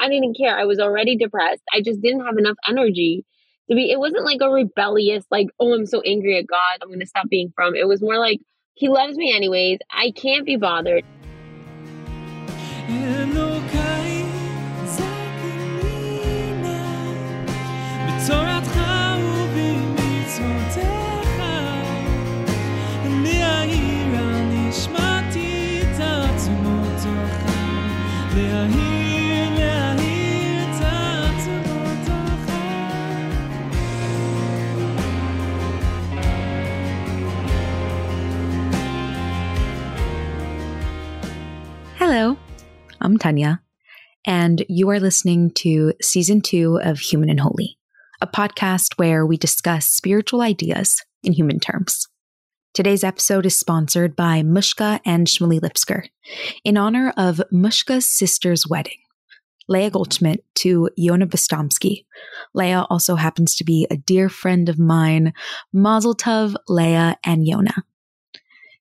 I didn't care. I was already depressed. I just didn't have enough energy to be. It wasn't like a rebellious, like, oh, I'm so angry at God. I'm going to stop being frum. It was more like, He loves me anyways. I can't be bothered. Hello, I'm Tanya, and you are listening to season two of Human and Holy, a podcast where we discuss spiritual ideas in human terms. Today's episode is sponsored by Mushka and Shmuley Lipsker in honor of Mushka's sister's wedding. Leah Goldschmidt to Yona Bostomsky. Leah also happens to be a dear friend of mine. Mazel Tov, Leah, and Yona.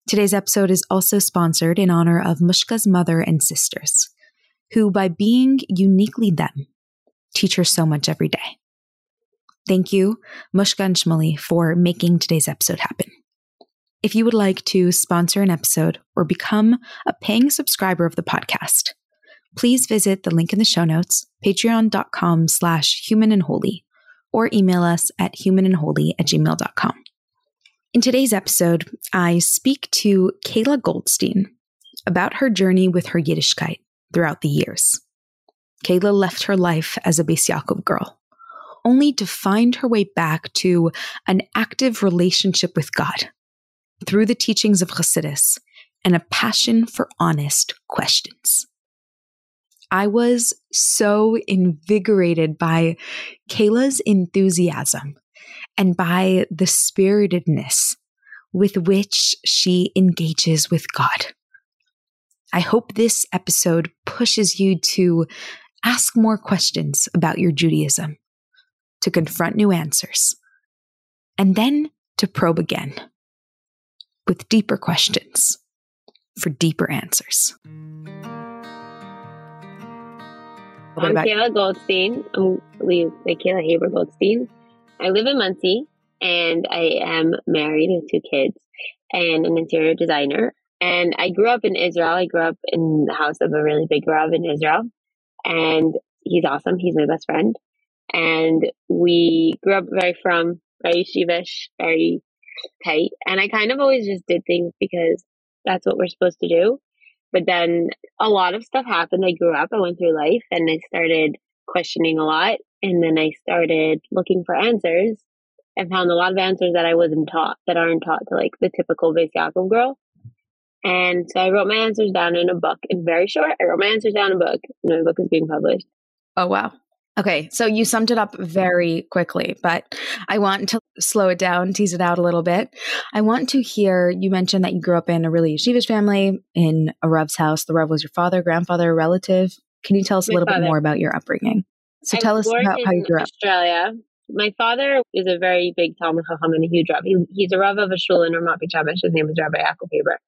Today's episode is also sponsored in honor of Mushka's mother and sisters, who, by being uniquely them, teach her so much every day. Thank you, Mushka and Shmuley, for making today's episode happen. If you would like to sponsor an episode or become a paying subscriber of the podcast, please visit the link in the show notes, patreon.com slash human and holy, or email us at humanandholy at gmail.com. In today's episode, I speak to Kayla Goldstein about her journey with her Yiddishkeit throughout the years. Kayla left her life as a Beis Yaakov girl, only to find her way back to an active relationship with God through the teachings of Chassidus and a passion for honest questions. I was so invigorated by Kayla's enthusiasm and by the spiritedness with which she engages with God. I hope this episode pushes you to ask more questions about your Judaism, to confront new answers, and then to probe again with deeper questions for deeper answers. I'm Kayla Goldstein. I'm Kayla Haber Goldstein. I live in Monsey and I am married with two kids and an interior designer. And I grew up in Israel. I grew up in the house of a really big Rav in Israel. And he's awesome. He's my best friend. And we grew up very frum, very yeshivish, very tight. And I kind of always just did things because that's what we're supposed to do. But then a lot of stuff happened. I grew up, I went through life and I started questioning a lot. And then I started looking for answers and found a lot of answers that I wasn't taught, that aren't taught to like the typical Beis Yaakov girl. And so I wrote my answers down in a book. And very short, I wrote my answers down in a book. And my book is being published. Oh, wow. Okay, so you summed it up very quickly, but I want to slow it down, tease it out a little bit. I want to hear you mentioned that you grew up in a really yeshivish family in a Rav's house. The Rav was your father, grandfather, relative. Can you tell us my a little father. bit more about your upbringing? So tell us about how you grew up. Australia. My father is a very big Talmud Chacham and a huge Rav. He, he's a Rav of a shul in Ramat Beit Shemesh. His name is Rabbi Yaakov Haber.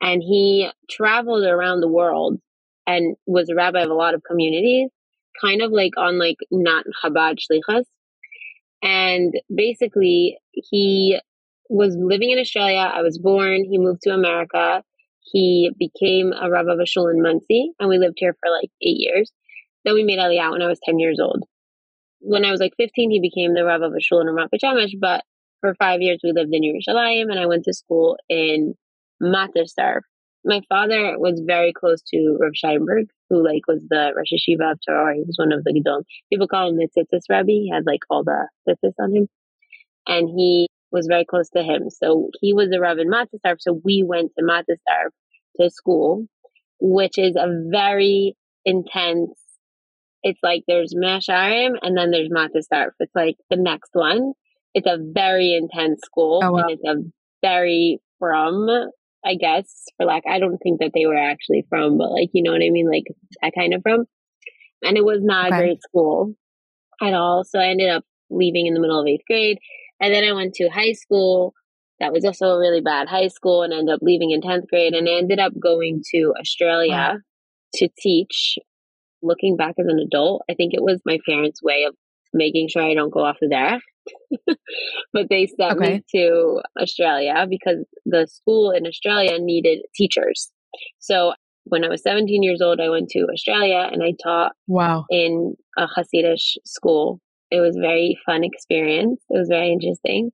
And he traveled around the world and was a rabbi of a lot of communities, kind of like on like not Chabad Shlichus. And basically, he was living in Australia. I was born. He moved to America. He became a rabbi of a shul in Monsey, and we lived here for like eight years. Then we made Aliyah when I was 10 years old. When I was like 15, he became the rabbi of a shul in Ramat but for five years we lived in Yerushalayim and I went to school in Mattersdorf. My father was very close to Rav Scheinberg, who like was the Rosh Yeshiva of Torah. He was one of the Gedolim. People call him the Tzitzis Rebbe. He had like all the tzitzis on him. And he was very close to him. So he was a Rav in Mattersdorf. So we went to Mattersdorf to school, which is a very intense it's like there's Mea Shearim and then there's Mattersdorf. It's like the next one. It's a very intense school oh, wow. and it's a very frum, I guess, for lack. I don't think that they were actually frum, but like, you know what I mean? Like I kind of frum. And it was not okay. a great school at all. So I ended up leaving in the middle of eighth grade. And then I went to high school. That was also a really bad high school and ended up leaving in 10th grade. And I ended up going to Australia wow. to teach looking back as an adult, I think it was my parents' way of making sure I don't go off the derech. But they sent okay. me to Australia because the school in Australia needed teachers. So when I was 17 years old, I went to Australia and I taught wow. in a Hasidic school. It was a very fun experience. It was very interesting.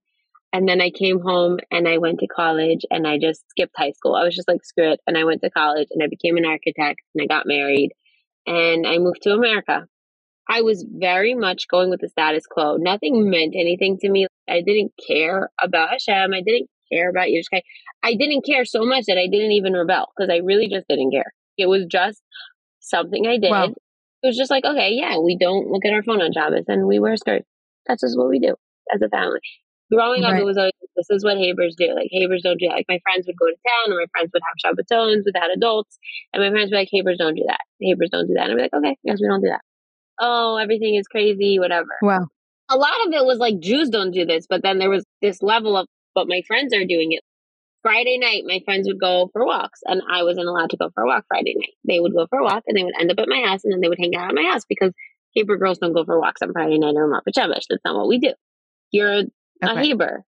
And then I came home and I went to college and I just skipped high school. I was just like, screw it. And I went to college and I became an architect and I got married and I moved to America. I was very much going with the status quo. Nothing meant anything to me. I didn't care about Hashem. I didn't care about Yiddishkeit. I didn't care so much that I didn't even rebel because I really just didn't care. It was just something I did. Wow. It was just like, okay, yeah, we don't look at our phone on Shabbos and we wear skirts. That's just what we do as a family. Growing up, right. it was always, this is what Habers do. Like, Habers don't do that. Like, my friends would go to town and my friends would have Shabbatons without adults. And my friends would be like, Habers don't do that. Habers don't do that. And I'd be like, okay, yes, we don't do that. Oh, everything is crazy, whatever. Wow. A lot of it was like, Jews don't do this. But then there was this level of, but my friends are doing it. Friday night, my friends would go for walks, and I wasn't allowed to go for a walk Friday night. They would go for a walk, and they would end up at my house, and then they would hang out at my house because Haber girls don't go for walks on Friday night or Motzei Shabbos. That's not what we do. You're okay. a Haber.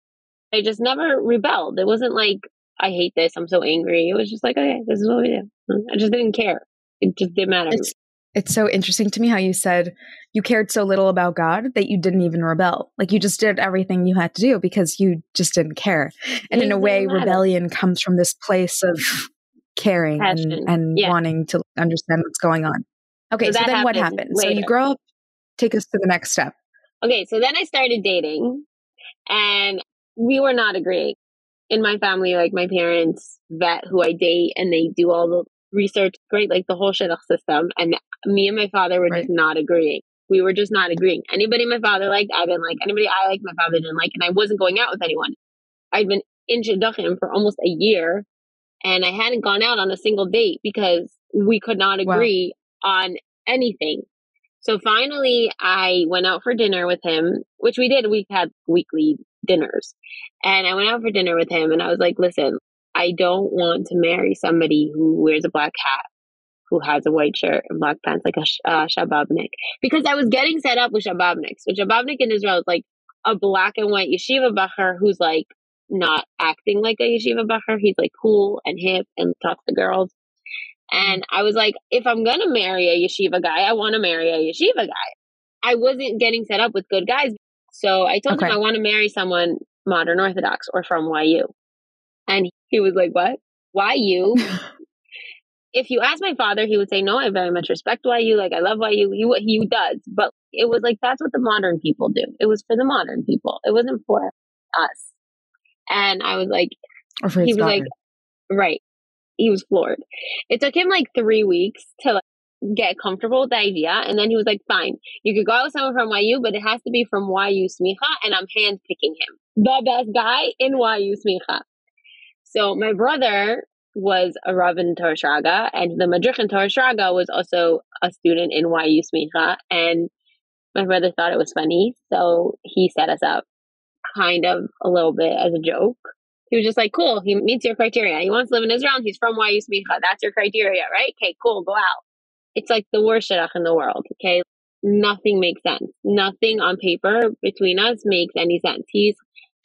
I just never rebelled. It wasn't like I hate this. I'm so angry. It was just like, okay, this is what we do. I just didn't care. It just didn't matter. It's, it's so interesting to me how you said you cared so little about God that you didn't even rebel. Like you just did everything you had to do because you just didn't care. And it in a way, matter. rebellion comes from this place of caring Passion. and, and yeah. wanting to understand what's going on. Okay, so, so then what happened? Later. So you grow up, take us to the next step. Okay, so then I started dating and we were not agreeing. In my family, like my parents vet who I date and they do all the research, great, like the whole shidduch system. And me and my father were right. just not agreeing. We were just not agreeing. Anybody my father liked, I didn't like. Anybody I liked, my father didn't like. And I wasn't going out with anyone. I'd been in shidduchim for almost a year and I hadn't gone out on a single date because we could not agree wow. on anything. So finally, I went out for dinner with him, which we did. We had weekly dinners. And I went out for dinner with him and I was like, listen, I don't want to marry somebody who wears a black hat, who has a white shirt and black pants, like a uh, shababnik. Because I was getting set up with shababniks. So shababnik in Israel is like a black and white yeshiva bachur who's like not acting like a yeshiva bachur. He's like cool and hip and talks to girls. And I was like, if I'm going to marry a yeshiva guy, I want to marry a yeshiva guy. I wasn't getting set up with good guys so I told okay. him I want to marry someone modern Orthodox or from YU. And he was like, What? YU? if you ask my father, he would say, No, I very much respect Why YU. Like, I love YU. He, he does. But it was like, that's what the modern people do. It was for the modern people, it wasn't for us. And I was like, he was daughter. like, Right. He was floored. It took him like three weeks to like, get comfortable with the idea. And then he was like, fine, you could go out with someone from YU, but it has to be from YU Smicha, and I'm hand picking him. The best guy in YU Smicha. So my brother was a Rav in Torah Shraga, and the Madrich in Torah Shraga was also a student in YU Smicha. And my brother thought it was funny, so he set us up kind of a little bit as a joke. He was just like, cool, he meets your criteria. He wants to live in Israel, he's from YU Smicha. That's your criteria, right? Okay, cool, go out. It's like the worst shidduch in the world. Okay. Nothing makes sense. Nothing on paper between us makes any sense. He's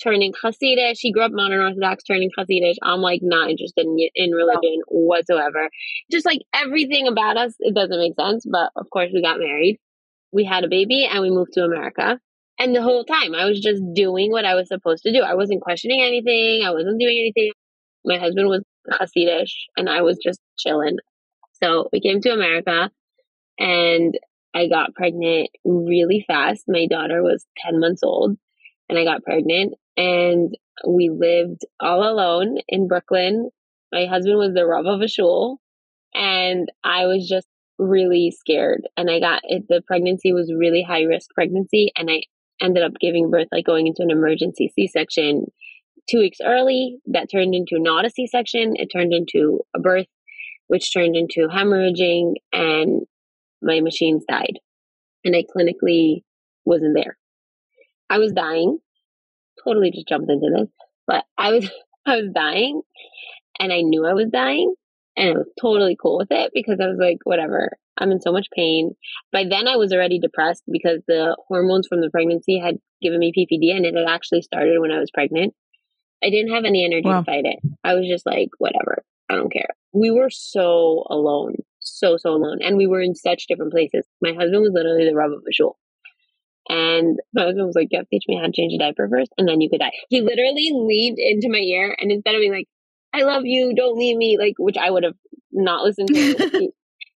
turning Hasidish. He grew up modern Orthodox, turning Hasidish. I'm like not interested in, in religion whatsoever. Just like everything about us, it doesn't make sense. But of course, we got married. We had a baby and we moved to America. And the whole time, I was just doing what I was supposed to do. I wasn't questioning anything. I wasn't doing anything. My husband was Hasidish and I was just chilling. So we came to America and I got pregnant really fast. My daughter was 10 months old and I got pregnant and we lived all alone in Brooklyn. My husband was the Rav of a shul and I was just really scared and I got. The pregnancy was really high risk pregnancy and I ended up giving birth, like going into an emergency C-section two weeks early. That turned into not a C-section. It turned into a birth which turned into hemorrhaging and my machines died. And I clinically wasn't there. I was dying. Totally just jumped into this, but I was, I was dying and I knew I was dying and I was totally cool with it because I was like, whatever. I'm in so much pain. By then, I was already depressed because the hormones from the pregnancy had given me PPD and it had actually started when I was pregnant. I didn't have any energy wow. to fight it. I was just like, whatever, I don't care. We were so alone, so, so alone. And we were in such different places. My husband was literally the Rav of a shul. And my husband was like, You have to teach me how to change a diaper first, and then you could die. He literally leaned into my ear, and instead of being like, I love you, don't leave me, like, which I would have not listened to, he,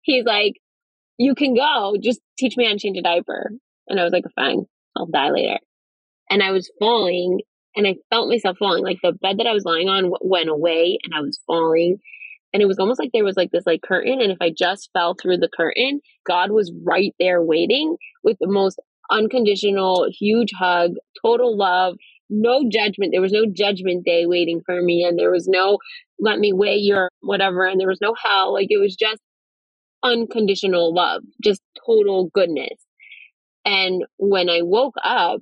he's like, You can go, just teach me how to change a diaper. And I was like, Fine, I'll die later. And I was falling, and I felt myself falling. Like the bed that I was lying on went away, and I was falling. And it was almost like there was like this like curtain, and if I just fell through the curtain, God was right there waiting with the most unconditional, huge hug, total love, no judgment. There was no judgment day waiting for me, and there was no let me weigh your whatever, and there was no hell. Like it was just unconditional love, just total goodness. And when I woke up,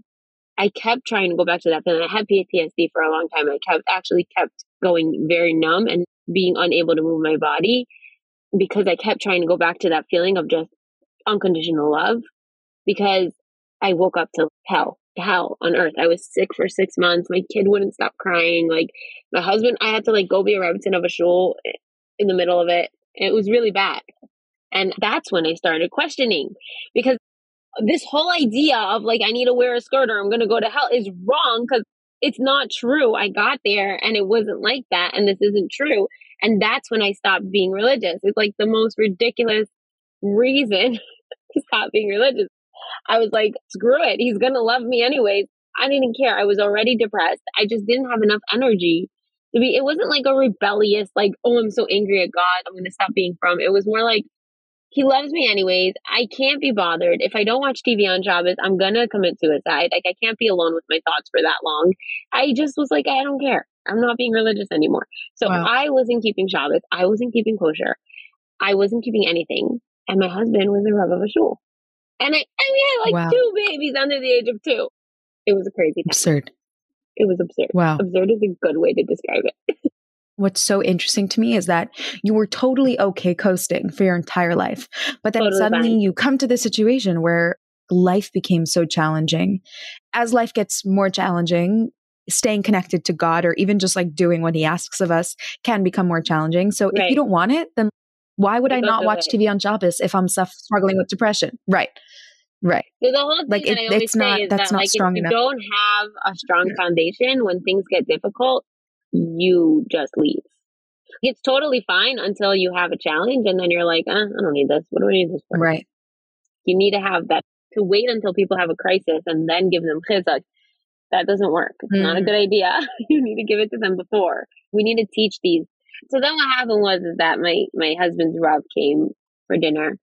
I kept trying to go back to that feeling. I had PTSD for a long time. I kept actually kept going very numb and being unable to move my body because I kept trying to go back to that feeling of just unconditional love because I woke up to hell, hell on earth. I was sick for six months. My kid wouldn't stop crying. Like my husband, I had to like go be a rebbetzin of a shul eh, in the middle of it. It was really bad. And that's when I started questioning because this whole idea of like, I need to wear a skirt or I'm going to go to hell is wrong because it's not true. I got there and it wasn't like that. And this isn't true. And that's when I stopped being religious. It's like the most ridiculous reason to stop being religious. I was like, screw it. He's going to love me anyways. I didn't care. I was already depressed. I just didn't have enough energy to be, it wasn't like a rebellious, like, oh, I'm so angry at God. I'm going to stop being frum. It was more like, he loves me anyways. I can't be bothered. If I don't watch TV on Shabbos, I'm going to commit suicide. Like, I can't be alone with my thoughts for that long. I just was like, I don't care. I'm not being religious anymore. So wow. I wasn't keeping Shabbos. I wasn't keeping kosher. I wasn't keeping anything. And my husband was a Rav of a shul. And I, I mean, I had like wow. two babies under the age of two. It was a crazy time. Absurd. It was absurd. Wow. Absurd is a good way to describe it. What's so interesting to me is that you were totally okay coasting for your entire life. But then totally suddenly fine. you come to this situation where life became so challenging. As life gets more challenging, staying connected to God or even just like doing what he asks of us can become more challenging. So right. if you don't want it, then why would I not watch TV on Shabbos if I'm struggling with depression? Right. Right. So the whole thing like it, that I it's not, that's that, not like, strong if you enough. don't have a strong foundation when things get difficult, you just leave. It's totally fine until you have a challenge and then you're like, eh, I don't need this. What do I need this for? Right. You need to have that to wait until people have a crisis and then give them chizuk. That doesn't work. It's mm. not a mm. good idea. you need to give it to them before. We need to teach these so then what happened was is that my my husband's Rav came for dinner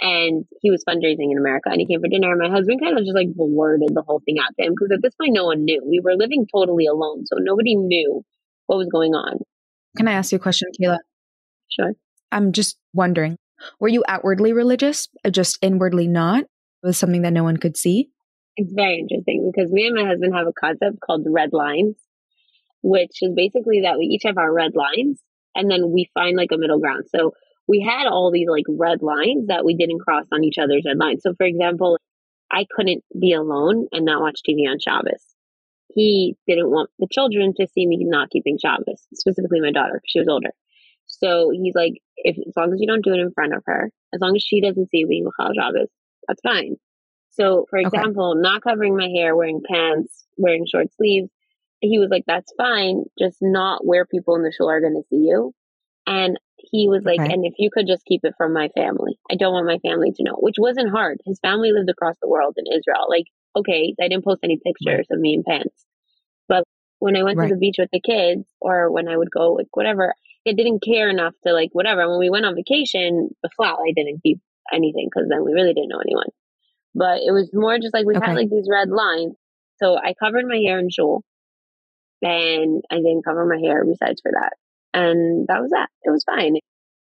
and he was fundraising in America and he came for dinner and my husband kind of just like blurted the whole thing out to him because at this point no one knew. We were living totally alone, so nobody knew what was going on. Can I ask you a question, Kayla? Sure. I'm just wondering, were you outwardly religious, uh, just inwardly not? It was something that no one could see? It's very interesting because me and my husband have a concept called red lines, which is basically that we each have our red lines and then we find like a middle ground. So we had all these like red lines that we didn't cross on each other's red lines. So for example, I couldn't be alone and not watch TV on Shabbos. He didn't want the children to see me not keeping Shabbos, specifically my daughter, she was older. So he's like, if as long as you don't do it in front of her, as long as she doesn't see you being Michal Shabbos, that's fine. So, for example, okay. not covering my hair, wearing pants, wearing short sleeves, he was like, that's fine, just not where people in the shul are going to see you. And he was like, and if you could just keep it from my family, I don't want my family to know, which wasn't hard. His family lived across the world in Israel. Like, okay, I didn't post any pictures right. of me in pants. But when I went right. to the beach with the kids or when I would go, like, whatever, it didn't care enough to, like, whatever. When we went on vacation, the flat, I didn't keep anything because then we really didn't know anyone. But it was more just like we okay. had like these red lines. So I covered my hair in shul and I didn't cover my hair besides for that. And that was that. It was fine.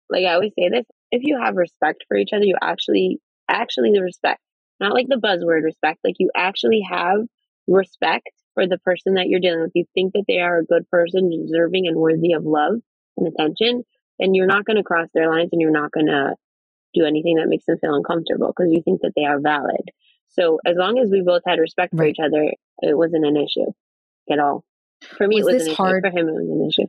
Like I always say this, if you have respect for each other, you actually, actually the respect, not like the buzzword respect, like you actually have respect for the person that you're dealing with. You think that they are a good person, deserving and worthy of love and attention, then you're not going to cross their lines and you're not going to do anything that makes them feel uncomfortable because you think that they are valid. So as long as we both had respect for Right. each other, it wasn't an issue at all. For me, Was it was this an issue. hard- For him, it was an issue.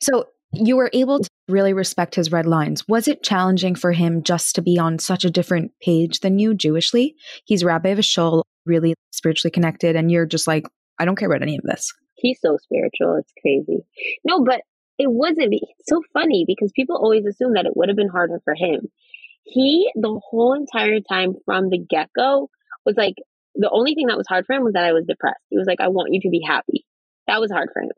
So you were able to really respect his red lines. Was it challenging for him just to be on such a different page than you, Jewishly? He's Rabbi of a shul, really spiritually connected, and you're just like, I don't care about any of this. He's so spiritual. It's crazy. No, but it wasn't. It's so funny because people always assume that it would have been harder for him. He, the whole entire time from the get go, was like, the only thing that was hard for him was that I was depressed. He was like, I want you to be happy. That was hard for him.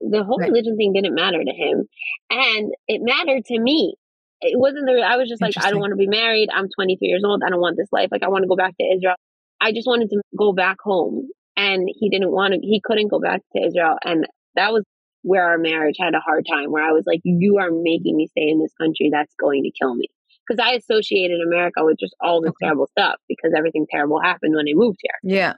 The whole Right. religion thing didn't matter to him. And it mattered to me. It wasn't the, I was just like, I don't want to be married. I'm 23 years old. I don't want this life. Like, I want to go back to Israel. I just wanted to go back home. And he didn't want to, he couldn't go back to Israel. And that was where our marriage had a hard time, where I was like, you are making me stay in this country that's going to kill me. Because I associated America with just all this Okay. terrible stuff because everything terrible happened when I moved here. Yeah.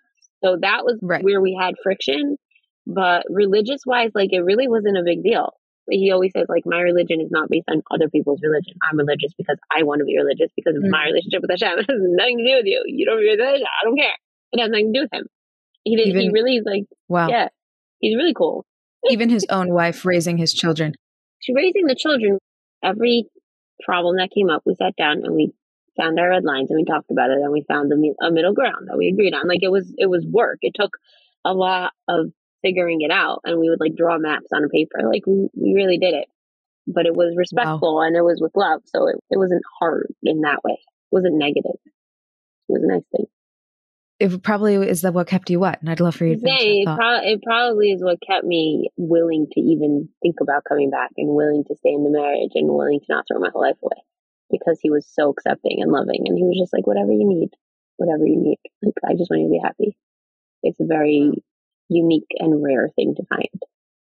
So that was Right. where we had friction. But religious wise, like it really wasn't a big deal. He always says, like, my religion is not based on other people's religion. I'm religious because I want to be religious because of Mm. my relationship with Hashem. It has nothing to do with you. You don't be religious. I don't care. It has nothing to do with him. He did, he Even- really like Wow. yeah. He's really cool. Even his own wife raising his children. She raising the children. Every problem that came up, we sat down and we found our red lines and we talked about it and we found a, a middle ground that we agreed on. Like it was it was work. It took a lot of figuring it out, and we would like draw maps on a paper. Like we, we really did it, but it was respectful and it was with love, so it, it wasn't hard in that way. It wasn't negative. It was a nice thing. It probably is that what kept you what? And I'd love for you to Yeah, that it, pro- it probably is what kept me willing to even think about coming back and willing to stay in the marriage and willing to not throw my whole life away because he was so accepting and loving and he was just like whatever you need whatever you need like i just want you to be happy it's a very unique and rare thing to find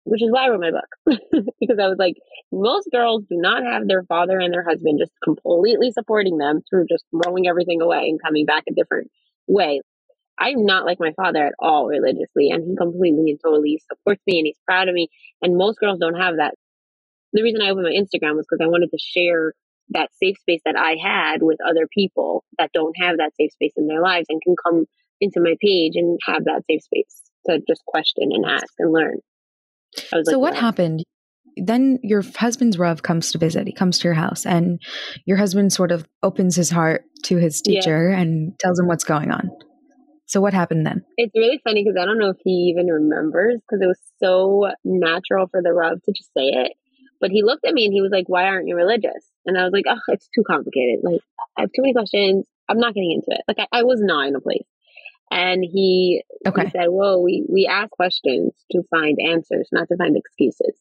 which is why i wrote my book because i was like most girls do not have their father and their husband just completely supporting them through just throwing everything away and coming back a different way I'm not like my father at all religiously, and he completely and totally supports me and he's proud of me. And most girls don't have that. The reason I opened my Instagram was because I wanted to share that safe space that I had with other people that don't have that safe space in their lives and can come into my page and have that safe space to just question and ask and learn. So like, what "Wow." happened? Then your husband's Rav comes to visit. He comes to your house, and your husband sort of opens his heart to his Yeah. teacher and tells him what's going on. So what happened then? It's really funny because I don't know if he even remembers because it was so natural for the Rav to just say it. But he looked at me and he was like, Why aren't you religious? And I was like, Oh, it's too complicated. Like, I have too many questions. I'm not getting into it. Like, I, I was not in a place. And he, Okay. he said, Well, we, we ask questions to find answers, not to find excuses.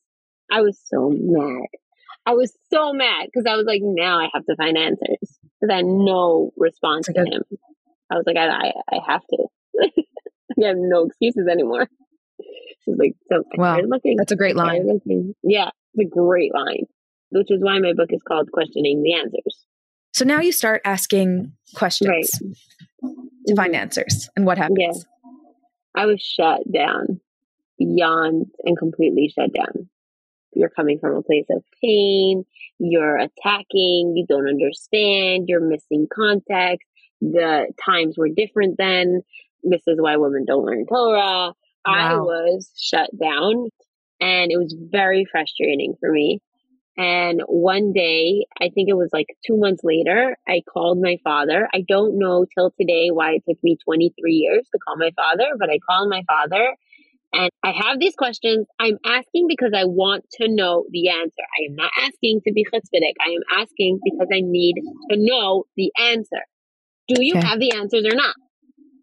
I was so mad. I was so mad because I was like, Now I have to find answers because I had no response That's to him. I was like, I, I, I have to. I have no excuses anymore. She's like, so I Wow, looking. That's a great line. Yeah, it's a great line, which is why my book is called Questioning the Answers. So now you start asking questions Right. To find answers. And what happens? Yeah. I was shut down, beyond and completely shut down. You're coming from a place of pain. You're attacking. You don't understand. You're missing context. The times were different then. This is why women don't learn Torah. I was shut down and it was very frustrating for me. And one day, I think it was like two months later, I called my father. I don't know till today why it took me 23 years to call my father, but I called my father and I have these questions. I'm asking because I want to know the answer. I am not asking to be chutzpahdik. I am asking because I need to know the answer. Do you Okay. have the answers or not?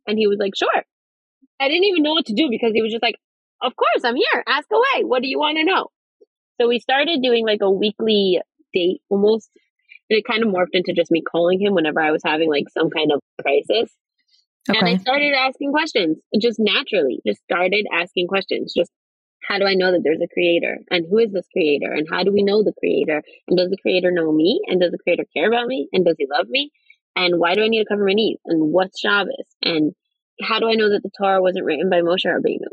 And he was like, sure. I didn't even know what to do because he was just like, of course, I'm here. Ask away. What do you want to know? So we started doing like a weekly date almost. And it kind of morphed into just me calling him whenever I was having like some kind of crisis. And I started asking questions just naturally, just started asking questions. Just how do I know that there's a creator? And who is this creator? And how do we know the creator? And does the creator know me? And does the creator care about me? And does he love me? And why do I need to cover my knees? And what's Shabbos? And how do I know that the Torah wasn't written by Moshe Rabbeinu?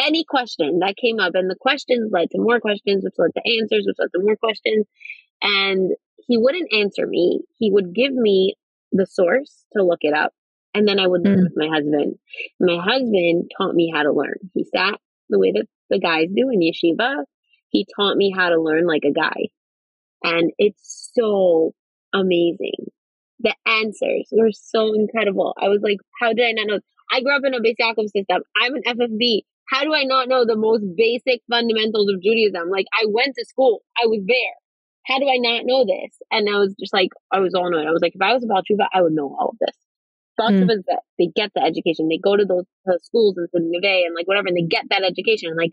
Any question that came up, and the questions led to more questions, which led to answers, which led to more questions. And he wouldn't answer me. He would give me the source to look it up. And then I would learn mm. with my husband. My husband taught me how to learn. He sat the way that the guys do in yeshiva. He taught me how to learn like a guy. And it's so amazing. The answers were so incredible. I was like, how did I not know? I grew up in a Yaakov system. I'm an FFB. How do I not know the most basic fundamentals of Judaism? Like, I went to school. I was there. How do I not know this? And I was just like, I was all knowing. I was like, if I was about Tshuva, I would know all of this. Lots mm. of they get the education. They go to those, those schools and to Neve and like whatever, and they get that education. And like,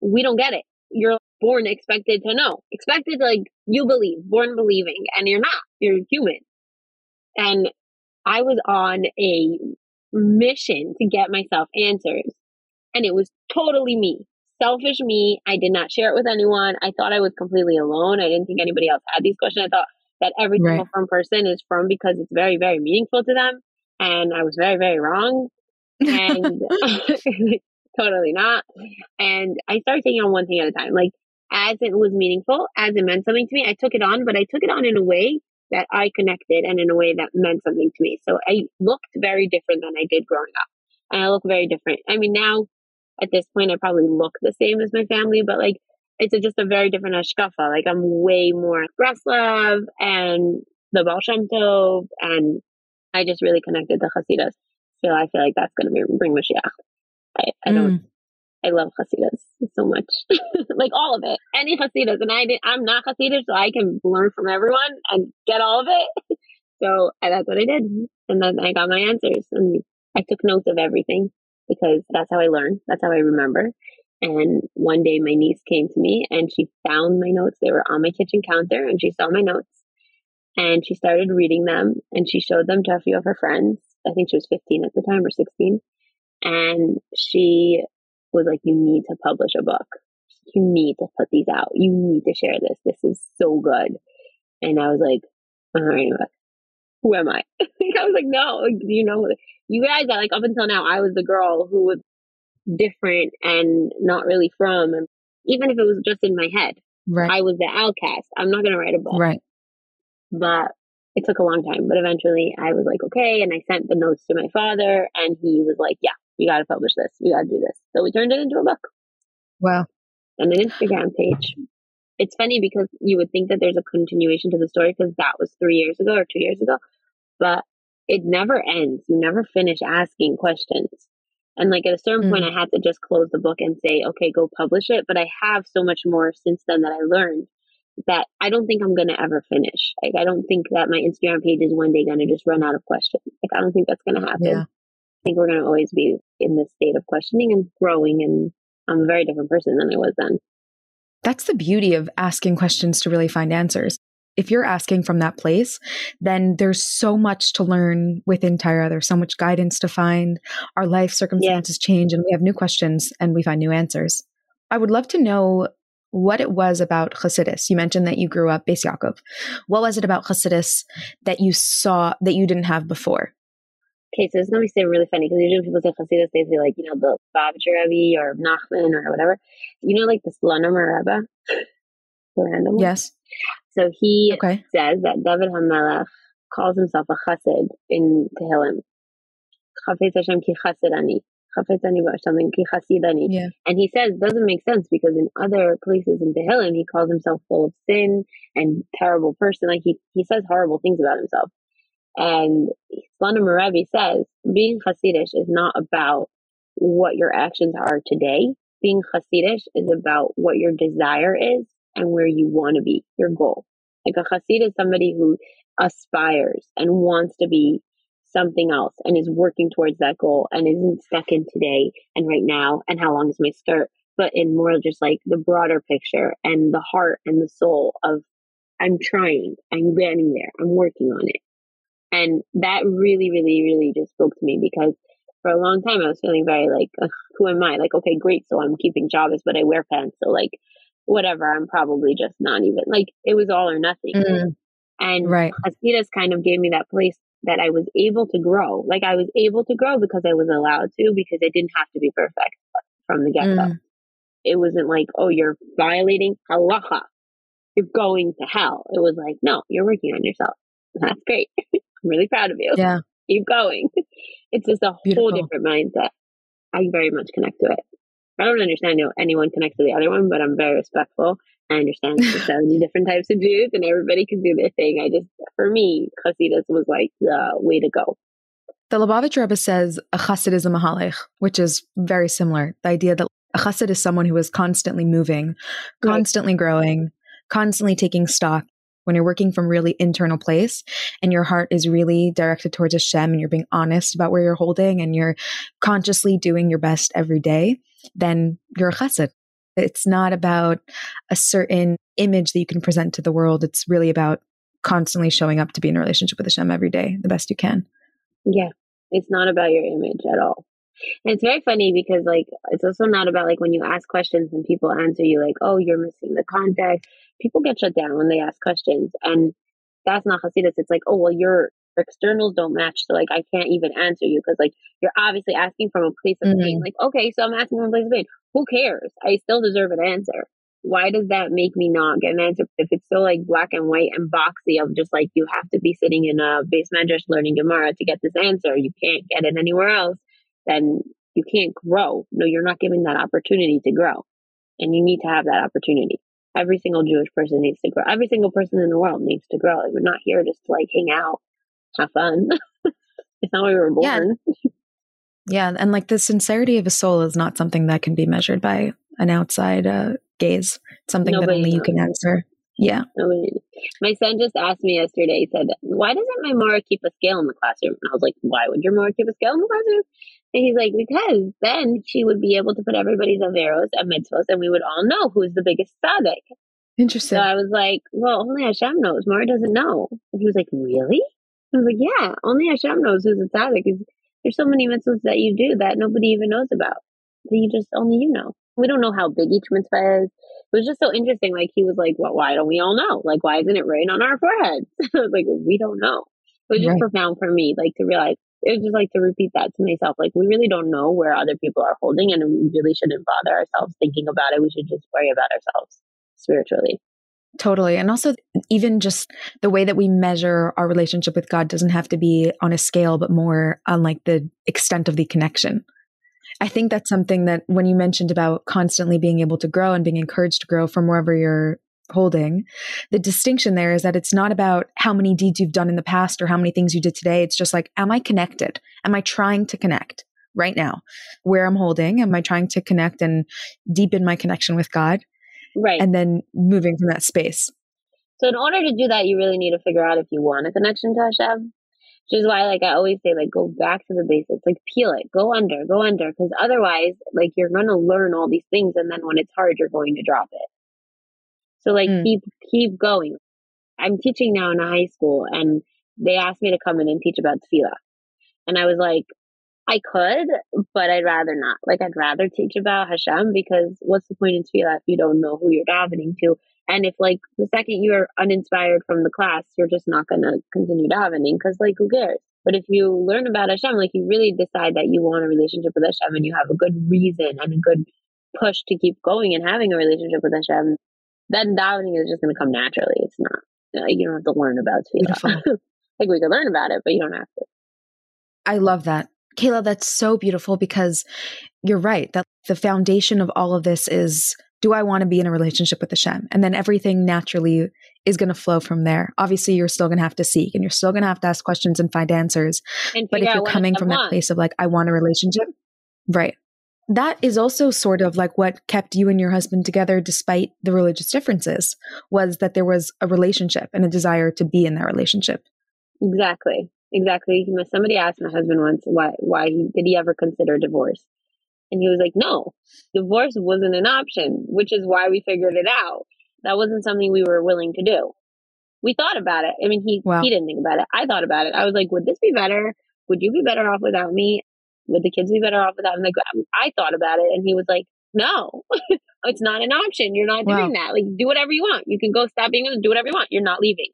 we don't get it. You're born expected to know, expected to like, you believe, born believing, and you're not. You're human. And I was on a mission to get myself answers. And it was totally me, selfish me. I did not share it with anyone. I thought I was completely alone. I didn't think anybody else had these questions. I thought that every right. single frum person is frum because it's very, very meaningful to them. And I was very, very wrong. And totally not. And I started taking on one thing at a time. Like as it was meaningful, as it meant something to me, I took it on, but I took it on in a way that I connected and in a way that meant something to me. So I looked very different than I did growing up. And I look very different. I mean, now at this point, I probably look the same as my family, but like it's a, just a very different hashkafa. Like I'm way more Breslov and the Baal Shem Tov, and I just really connected to Hasidus. So I feel like that's going to be bring Mashiach. I, I don't, mm. I love Hasidus so much, like all of it. Any Hasidus, and I I'm not Hasidus, so I can learn from everyone and get all of it. so that's what I did, and then I got my answers, and I took notes of everything because that's how I learn. That's how I remember. And one day my niece came to me and she found my notes. They were on my kitchen counter and she saw my notes and she started reading them and she showed them to a few of her friends. I think she was 15 at the time or 16. And she was like, You need to publish a book. You need to put these out. You need to share this. This is so good. And I was like, All right, who am I? I was like, No, you know, you guys are like, up until now, I was the girl who was different and not really frum. And even if it was just in my head, right. I was the outcast. I'm not going to write a book. Right. But it took a long time. But eventually I was like, okay. And I sent the notes to my father and he was like, yeah, you got to publish this. You got to do this. So we turned it into a book. Wow. And an Instagram page. It's funny because you would think that there's a continuation to the story because that was three years ago or two years ago, but it never ends. You never finish asking questions. And like at a certain mm. point, I had to just close the book and say, okay, go publish it. But I have so much more since then that I learned that I don't think I'm going to ever finish. Like, I don't think that my Instagram page is one day going to just run out of questions. Like, I don't think that's going to happen. Yeah. I think we're going to always be in this state of questioning and growing. And I'm a very different person than I was then. That's the beauty of asking questions to really find answers if you're asking from that place, then there's so much to learn within Torah. There's so much guidance to find. Our life circumstances yeah. change and we have new questions and we find new answers. I would love to know what it was about Chassidus. You mentioned that you grew up Beis Yaakov. What was it about Chassidus that you saw that you didn't have before? Okay, so it's going to be really funny because usually people say Chassidus, they say like, you know, the Babcher Rebbe or Nachman or whatever. You know, like the Slonim Rebbe? Random. Yes. So he okay. says that David HaMelech calls himself a chassid in Tehillim. Chafetz Hashem ki chassidani. Chafetz ani something ki chasidani. Yeah. And he says doesn't make sense because in other places in Tehillim he calls himself full of sin and terrible person. Like he, he says horrible things about himself. And Slonim Rebbe says being Hasidish is not about what your actions are today. Being Hasidish is about what your desire is and where you want to be, your goal. Like a Hasid is somebody who aspires and wants to be something else and is working towards that goal and isn't stuck in today and right now and how long is my skirt, but in more just like the broader picture and the heart and the soul of I'm trying, I'm getting there, I'm working on it. And that really, really, really just spoke to me because for a long time I was feeling very like, who am I? Like, okay, great. So I'm keeping Shabbos, but I wear pants. So like, whatever, I'm probably just not even like it was all or nothing. Mm. And right. Hasidus kind of gave me that place that I was able to grow. Like I was able to grow because I was allowed to, because I didn't have to be perfect from the get go. Mm. It wasn't like, oh, you're violating halacha. you're going to hell. It was like, no, you're working on yourself. That's great. I'm really proud of you. Yeah. Keep going. It's just a Beautiful. whole different mindset. I very much connect to it. I don't understand how anyone connects to the other one, but I'm very respectful. I understand there's 70 different types of Jews and everybody can do their thing. I just, for me, Hasidus was like the way to go. The Lubavitch Rebbe says a chassid is a mahalech, which is very similar. The idea that a chassid is someone who is constantly moving, Right. constantly growing, constantly taking stock. When you're working from really internal place and your heart is really directed towards Hashem and you're being honest about where you're holding and you're consciously doing your best every day, then you're a chassid. It's not about a certain image that you can present to the world. It's really about constantly showing up to be in a relationship with Hashem every day, the best you can. Yeah. It's not about your image at all. And it's very funny because like it's also not about like when you ask questions and people answer you like, oh, you're missing the context. People get shut down when they ask questions. And that's not Hasidus. It's like, oh well your externals don't match. So like I can't even answer you because like you're obviously asking from a place of pain. Mhm. Like, okay, so I'm asking from a place of pain. Who cares? I still deserve an answer. Why does that make me not get an answer if it's so like black and white and boxy of just like you have to be sitting in a basement medrash learning Gemara to get this answer. You can't get it anywhere else. Then you can't grow. No, you're not given that opportunity to grow, and you need to have that opportunity. Every single Jewish person needs to grow. Every single person in the world needs to grow. Like, We're not here just to like hang out, have fun. it's not why we were born. Yeah, and like the sincerity of a soul is not something that can be measured by an outside uh, gaze. It's something that Nobody only you can answer. Yeah. Nobody- My son just asked me yesterday, he said, Why doesn't my Mora keep a scale in the classroom? And I was like, Why would your Mora keep a scale in the classroom? And he's like, Because then she would be able to put everybody's averos and mitzvos and we would all know who's the biggest tzaddik. Interesting. So I was like, Well, only Hashem knows. Mora doesn't know. And he was like, Really? I was like, Yeah, only Hashem knows who's a tzaddik. Is There's so many mitzvahs that you do that nobody even knows about. That you just, only you know. We don't know how big each mitzvah is it was just so interesting. Like he was like, "Well, why don't we all know? Like, why isn't it written on our foreheads?" I was like, "We don't know." It was just Right. profound for me, like to realize. It was just like to repeat that to myself. Like we really don't know where other people are holding, and we really shouldn't bother ourselves thinking about it. We should just worry about ourselves spiritually. Totally. And also, even just the way that we measure our relationship with God doesn't have to be on a scale, but more on like the extent of the connection. I think that's something that when you mentioned about constantly being able to grow and being encouraged to grow from wherever you're holding, the distinction there is that it's not about how many deeds you've done in the past or how many things you did today. It's just like, am I connected? Am I trying to connect right now? Where I'm holding, am I trying to connect and deepen my connection with God? Right. And then moving from that space. So in order to do that, you really need to figure out if you want a connection to Hashem. Which is why, like I always say, like go back to the basics, like peel it, go under, go under, because otherwise, like you're gonna learn all these things, and then when it's hard, you're going to drop it. So like Mm. keep keep going. I'm teaching now in a high school, and they asked me to come in and teach about tefillah, and I was like, I could, but I'd rather not. Like I'd rather teach about Hashem because what's the point in tefillah if you don't know who you're davening to? And if like the second you're uninspired from the class, you're just not going to continue davening because like who cares? But if you learn about Hashem, like you really decide that you want a relationship with Hashem and you have a good reason and a good push to keep going and having a relationship with Hashem, then davening is just going to come naturally. It's not, you don't have to learn about tefillah. like we could learn about it, but you don't have to. I love that. Kayla, that's so beautiful because you're right that the foundation of all of this is do I want to be in a relationship with Hashem? And then everything naturally is going to flow from there. Obviously, you're still going to have to seek and you're still going to have to ask questions and find answers. And But if you're coming from that place of like, I want a relationship, right? That is also sort of like what kept you and your husband together despite the religious differences was that there was a relationship and a desire to be in that relationship. Exactly. Exactly. Somebody asked my husband once why why he did he ever consider divorce? And he was like, No, divorce wasn't an option, which is why we figured it out. That wasn't something we were willing to do. We thought about it. I mean he Wow. he didn't think about it. I thought about it. I was like, Would this be better? Would you be better off without me? Would the kids be better off without me? Like I thought about it and he was like, No, it's not an option. You're not Wow. doing that. Like do whatever you want. You can go stop being do whatever you want. You're not leaving.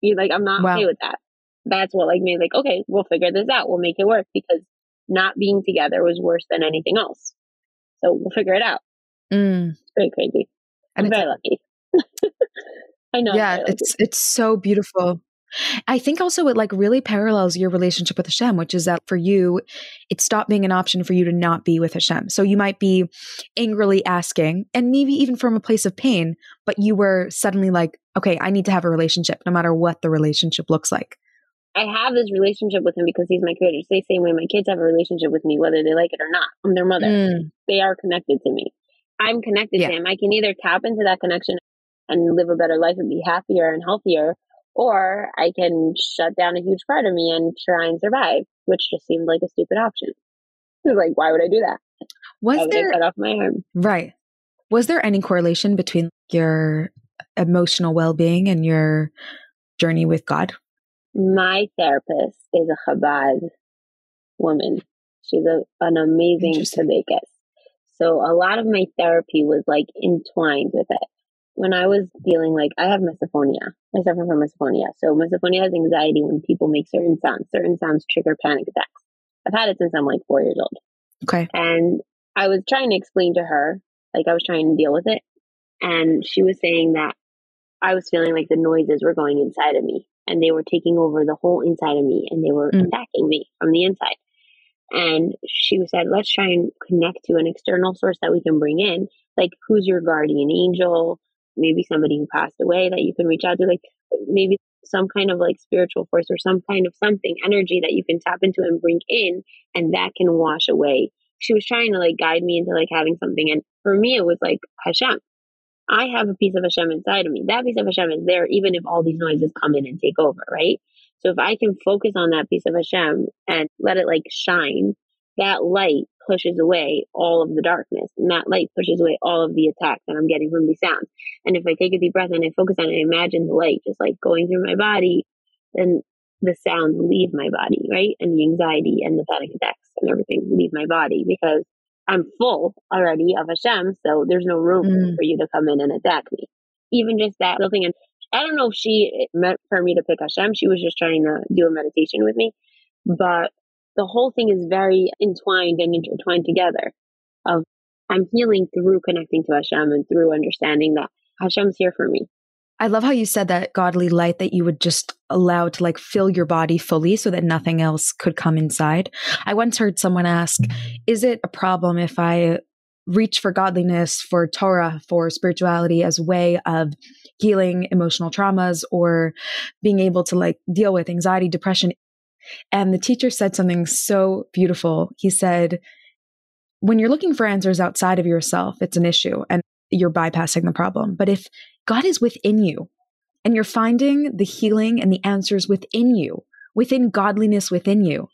You're like, I'm not Wow. okay with that that's what like made like okay we'll figure this out we'll make it work because not being together was worse than anything else so we'll figure it out Mm. it's very crazy And i'm it's very lucky I know. Yeah, it's it's so beautiful. I think also it like really parallels your relationship with Hashem, which is that for you, it stopped being an option for you to not be with Hashem. So you might be angrily asking, and maybe even from a place of pain, but you were suddenly like, okay, I need to have a relationship, no matter what the relationship looks like. I have this relationship with him because he's my creator. It's the same way my kids have a relationship with me, whether they like it or not. I'm their mother. Mm. They are connected to me. I'm connected yeah. to him. I can either tap into that connection and live a better life and be happier and healthier, or I can shut down a huge part of me and try and survive, which just seemed like a stupid option. It Was like, why would I do that? Was there cut off my arm? Right. Was there any correlation between your emotional well being and your journey with God? My therapist is a Chabad woman. She's a, an amazing tzaddikus. So a lot of my therapy was like entwined with it when I was feeling like, I have misophonia. I suffer from misophonia. So misophonia has anxiety when people make certain sounds. Certain sounds trigger panic attacks. I've had it since I'm like four years old. Okay. And I was trying to explain to her, like, I was trying to deal with it. And she was saying that I was feeling like the noises were going inside of me and they were taking over the whole inside of me and they were mm. attacking me from the inside. And she said, let's try and connect to an external source that we can bring in. Like, who's your guardian angel? Maybe somebody who passed away that you can reach out to, like maybe some kind of like spiritual force or some kind of something, energy that you can tap into and bring in, and that can wash away. She was trying to like guide me into like having something. And for me, it was like Hashem. I have a piece of Hashem inside of me. That piece of Hashem is there even if all these noises come in and take over, right? So if I can focus on that piece of Hashem and let it like shine, that light pushes away all of the darkness and that light pushes away all of the attacks that I'm getting from these sounds. And if I take a deep breath and I focus on it, I imagine the light just like going through my body, then the sounds leave my body, right? And the anxiety and the panic attacks and everything leave my body because I'm full already of Hashem. So there's no room mm. for you to come in and attack me. Even just that little thing. And I don't know if she meant for me to pick Hashem. She was just trying to do a meditation with me. But the whole thing is very entwined and intertwined together of I'm healing through connecting to Hashem and through understanding that Hashem's here for me. I love how you said that godly light that you would just allow to like fill your body fully so that nothing else could come inside. I once heard someone ask, is it a problem if I reach for godliness, for Torah, for spirituality as a way of healing emotional traumas or being able to like deal with anxiety, depression? And the teacher said something so beautiful. He said, when you're looking for answers outside of yourself, it's an issue and you're bypassing the problem. But if God is within you and you're finding the healing and the answers within you, within godliness within you,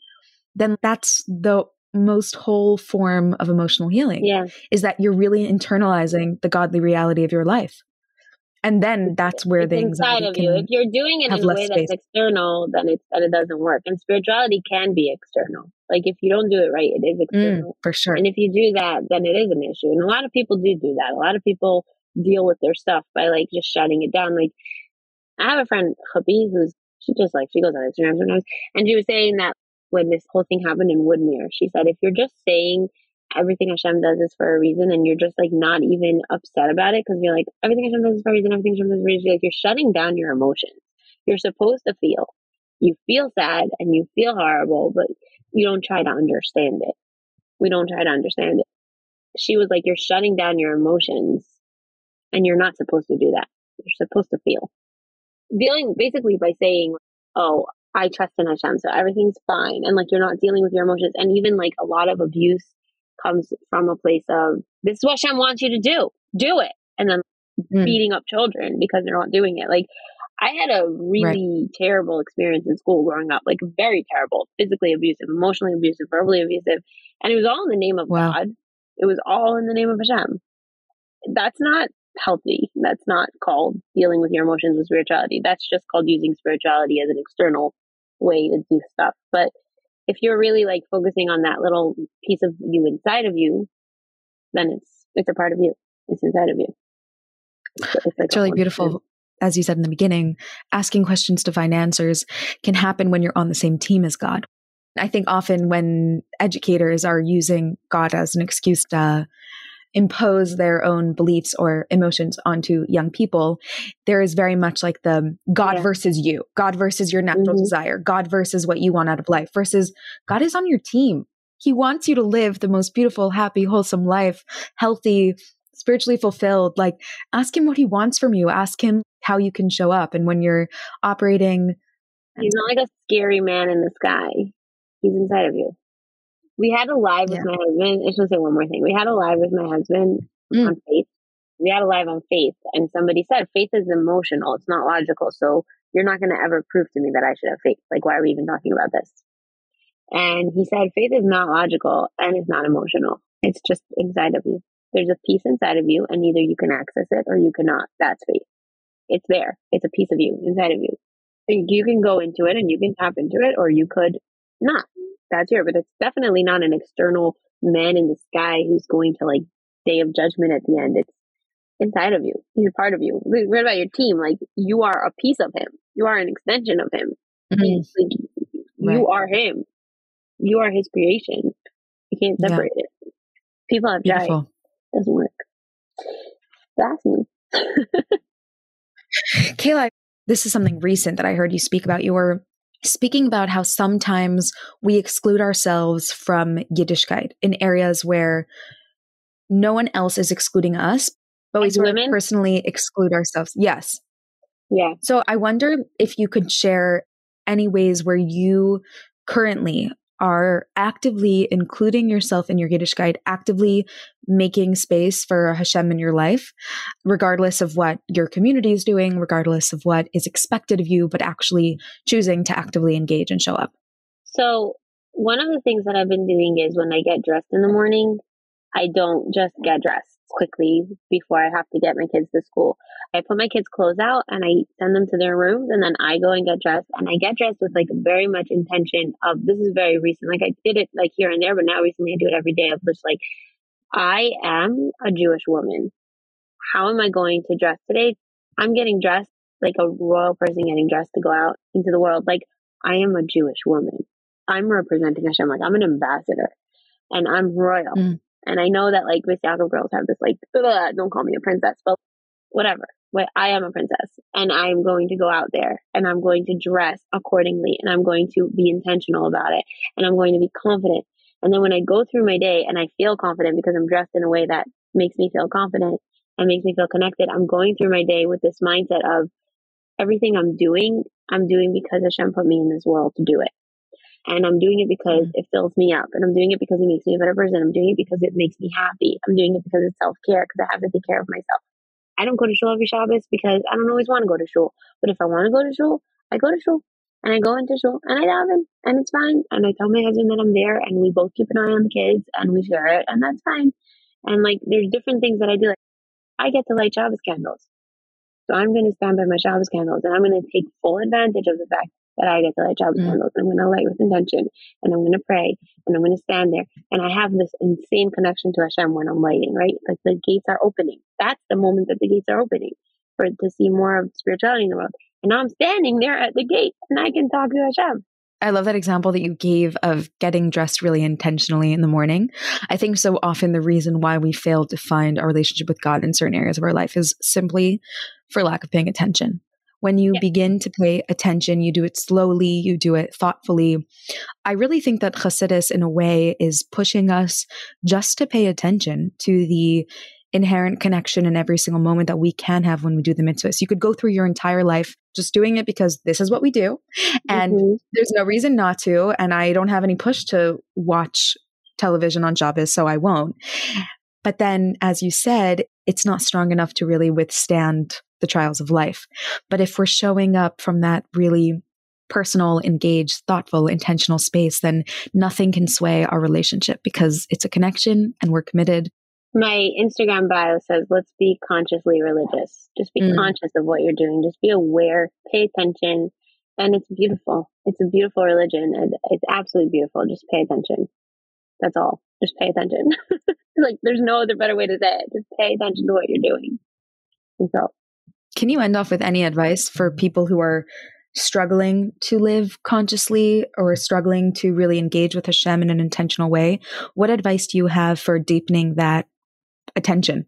then that's the most whole form of emotional healing. Yeah. Is that you're really internalizing the godly reality of your life and then that's where it's the inside of you. If you're doing it in a way space. that's external, then it's then it doesn't work. And spirituality can be external. Like if you don't do it right, it is mm, external mm, for sure. And if you do that, then it is an issue. And a lot of people do do that. A lot of people deal with their stuff by like just shutting it down. Like I have a friend, Habi, who's she just like she goes on Instagram sometimes, and she was saying that when this whole thing happened in Woodmere, she said if you're just saying everything Hashem does is for a reason, and you're just like not even upset about it because you're like everything Hashem does is for a reason, everything Hashem does is for a reason. Like you're shutting down your emotions. You're supposed to feel. You feel sad and you feel horrible, but you don't try to understand it. We don't try to understand it. She was like, you're shutting down your emotions, and you're not supposed to do that. You're supposed to feel. Dealing basically by saying, "Oh, I trust in Hashem, so everything's fine," and like you're not dealing with your emotions, and even like a lot of abuse comes from a place of this is what Shem wants you to do. Do it. And then mm. beating up children because they're not doing it. Like I had a really right. terrible experience in school growing up, like very terrible, physically abusive, emotionally abusive, verbally abusive. And it was all in the name of wow. God. It was all in the name of Hashem. That's not healthy. That's not called dealing with your emotions with spirituality. That's just called using spirituality as an external way to do stuff. But if you're really like focusing on that little piece of you inside of you, then it's it's a part of you. It's inside of you. It's, it's, like it's really beautiful. As you said in the beginning, asking questions to find answers can happen when you're on the same team as God. I think often when educators are using God as an excuse to impose their own beliefs or emotions onto young people, there is very much like the God yeah. versus you, God versus your natural mm-hmm. desire, God versus what you want out of life, versus God is on your team. He wants you to live the most beautiful, happy, wholesome life, healthy, spiritually fulfilled. Like, ask him what he wants from you. Ask him how you can show up. And when you're operating, he's not like a scary man in the sky. He's inside of you. We had a live yeah. with my husband. I should say one more thing. We had a live with my husband mm. on faith. We had a live on faith, and somebody said faith is emotional. It's not logical. So you're not going to ever prove to me that I should have faith. Like, why are we even talking about this? And he said, faith is not logical and it's not emotional. It's just inside of you. There's a piece inside of you, and either you can access it or you cannot. That's faith. It's there. It's a piece of you inside of you. You can go into it and you can tap into it, or you could not. That's here, but it's definitely not an external man in the sky who's going to like day of judgment at the end. It's inside of you. He's a part of you. What about your team? Like you are a piece of him. You are an extension of him. Mm-hmm. Like, right. You are him. You are his creation. You can't separate yeah. it. People have Beautiful. died. Doesn't work. That's me. Kayla, this is something recent that I heard you speak about. You were speaking about how sometimes we exclude ourselves from Yiddishkeit in areas where no one else is excluding us, but we sort personally exclude ourselves. Yes. Yeah. So I wonder if you could share any ways where you currently are actively including yourself in your Yiddishkeit, actively making space for Hashem in your life, regardless of what your community is doing, regardless of what is expected of you, but actually choosing to actively engage and show up. So, one of the things that I've been doing is when I get dressed in the morning, I don't just get dressed quickly before I have to get my kids to school. I put my kids' clothes out and I send them to their rooms and then I go and get dressed and I get dressed with like very much intention of this is very recent. Like I did it like here and there, but now recently I do it every day of just like I am a Jewish woman. How am I going to dress today? I'm getting dressed like a royal person getting dressed to go out into the world. Like I am a Jewish woman. I'm representing Hashem. Like I'm an ambassador and I'm royal. Mm. And I know that like Bais Yaakov girls have this like, don't call me a princess, but whatever. But I am a princess and I'm going to go out there and I'm going to dress accordingly and I'm going to be intentional about it and I'm going to be confident. And then when I go through my day and I feel confident because I'm dressed in a way that makes me feel confident and makes me feel connected, I'm going through my day with this mindset of everything I'm doing, I'm doing because Hashem put me in this world to do it. And I'm doing it because mm-hmm. it fills me up. And I'm doing it because it makes me a better person. I'm doing it because it makes me happy. I'm doing it because it's self care, because I have to take care of myself. I don't go to shul every Shabbos because I don't always want to go to shul. But if I want to go to shul, I go to shul. And I go into shul and I daven and it's fine. And I tell my husband that I'm there and we both keep an eye on the kids and we share it and that's fine. And like there's different things that I do. Like I get to light Shabbos candles. So I'm going to stand by my Shabbos candles and I'm going to take full advantage of the fact that I get to light Shabbos mm-hmm. candles. I'm going to light with intention and I'm going to pray and I'm going to stand there. And I have this insane connection to Hashem when I'm lighting, right? Like the gates are opening. That's the moment that the gates are opening for to see more of spirituality in the world. And I'm standing there at the gate and I can talk to Hashem. I love that example that you gave of getting dressed really intentionally in the morning. I think so often the reason why we fail to find our relationship with God in certain areas of our life is simply for lack of paying attention. When you yeah. begin to pay attention, you do it slowly, you do it thoughtfully. I really think that Chassidus, in a way, is pushing us just to pay attention to the inherent connection in every single moment that we can have when we do the mitzvahs. You could go through your entire life just doing it because this is what we do, and mm-hmm. there's no reason not to. And I don't have any push to watch television on Shabbos, so I won't. But then, as you said, it's not strong enough to really withstand the trials of life. But if we're showing up from that really personal, engaged, thoughtful, intentional space, then nothing can sway our relationship because it's a connection and we're committed. My Instagram bio says, let's be consciously religious. Just be mm. conscious of what you're doing. Just be aware, pay attention. And it's beautiful. It's a beautiful religion. And it's absolutely beautiful. Just pay attention. That's all. Just pay attention. like there's no other better way to say it. Just pay attention to what you're doing. And so can you end off with any advice for people who are struggling to live consciously or struggling to really engage with Hashem in an intentional way? What advice do you have for deepening that attention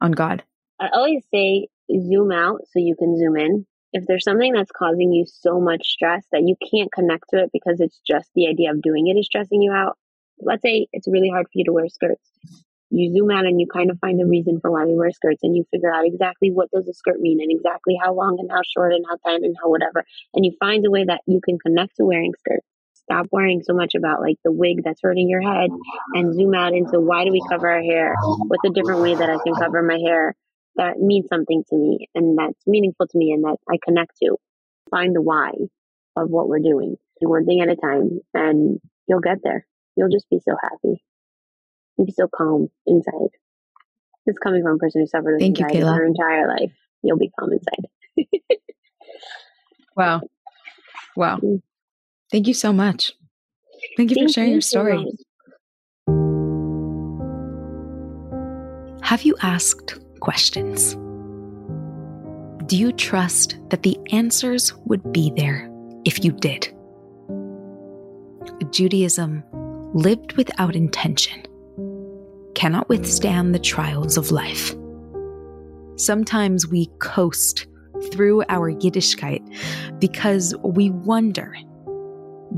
on God? I always say zoom out so you can zoom in. If there's something that's causing you so much stress that you can't connect to it because it's just the idea of doing it is stressing you out, let's say it's really hard for you to wear skirts. You zoom out and you kind of find the reason for why we wear skirts and you figure out exactly what does a skirt mean and exactly how long and how short and how thin and how whatever. And you find a way that you can connect to wearing skirts. Stop worrying so much about like the wig that's hurting your head and zoom out into why do we cover our hair? What's a different way that I can cover my hair that means something to me and that's meaningful to me and that I connect to? Find the why of what we're doing. Do one thing at a time and you'll get there. You'll just be so happy. You'll be so calm inside. It's coming from a person who suffered with Thank anxiety you, Kayla. her entire life. You'll be calm inside. Wow. Wow. Mm. Thank you so much. Thank you for sharing you your story. much. Have you asked questions? Do you trust that the answers would be there if you did? Judaism, lived without intention, cannot withstand the trials of life. Sometimes we coast through our Yiddishkeit because we wonder,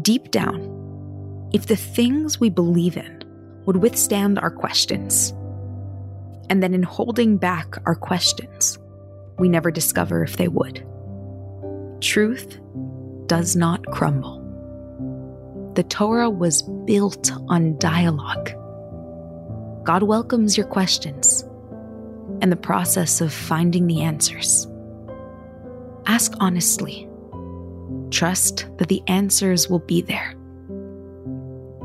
deep down, if the things we believe in would withstand our questions. And then in holding back our questions, we never discover if they would. Truth does not crumble. The Torah was built on dialogue. God welcomes your questions and the process of finding the answers. Ask honestly. Trust that the answers will be there.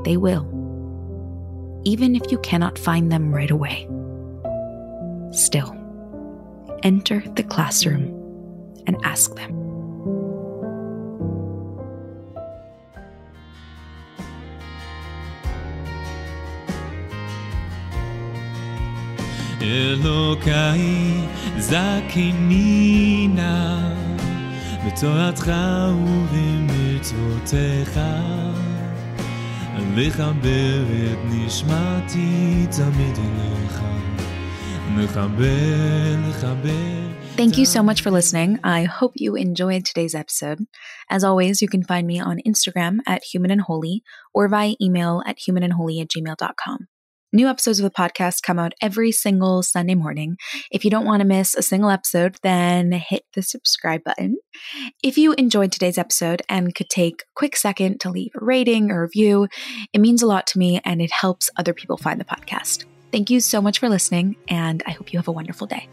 They will, even if you cannot find them right away. Still, enter the classroom and ask them. Elokai Zakinina בתורתך ובמצוותיך לחבר את נשמתי תמיד אליך מחבר, לחבר Thank you so much for listening. I hope you enjoyed today's episode. As always, you can find me on Instagram at human and holy or via email at humanandholy at gmail.com. New episodes of the podcast come out every single Sunday morning. If you don't want to miss a single episode, then hit the subscribe button. If you enjoyed today's episode and could take a quick second to leave a rating or review, it means a lot to me and it helps other people find the podcast. Thank you so much for listening, and I hope you have a wonderful day.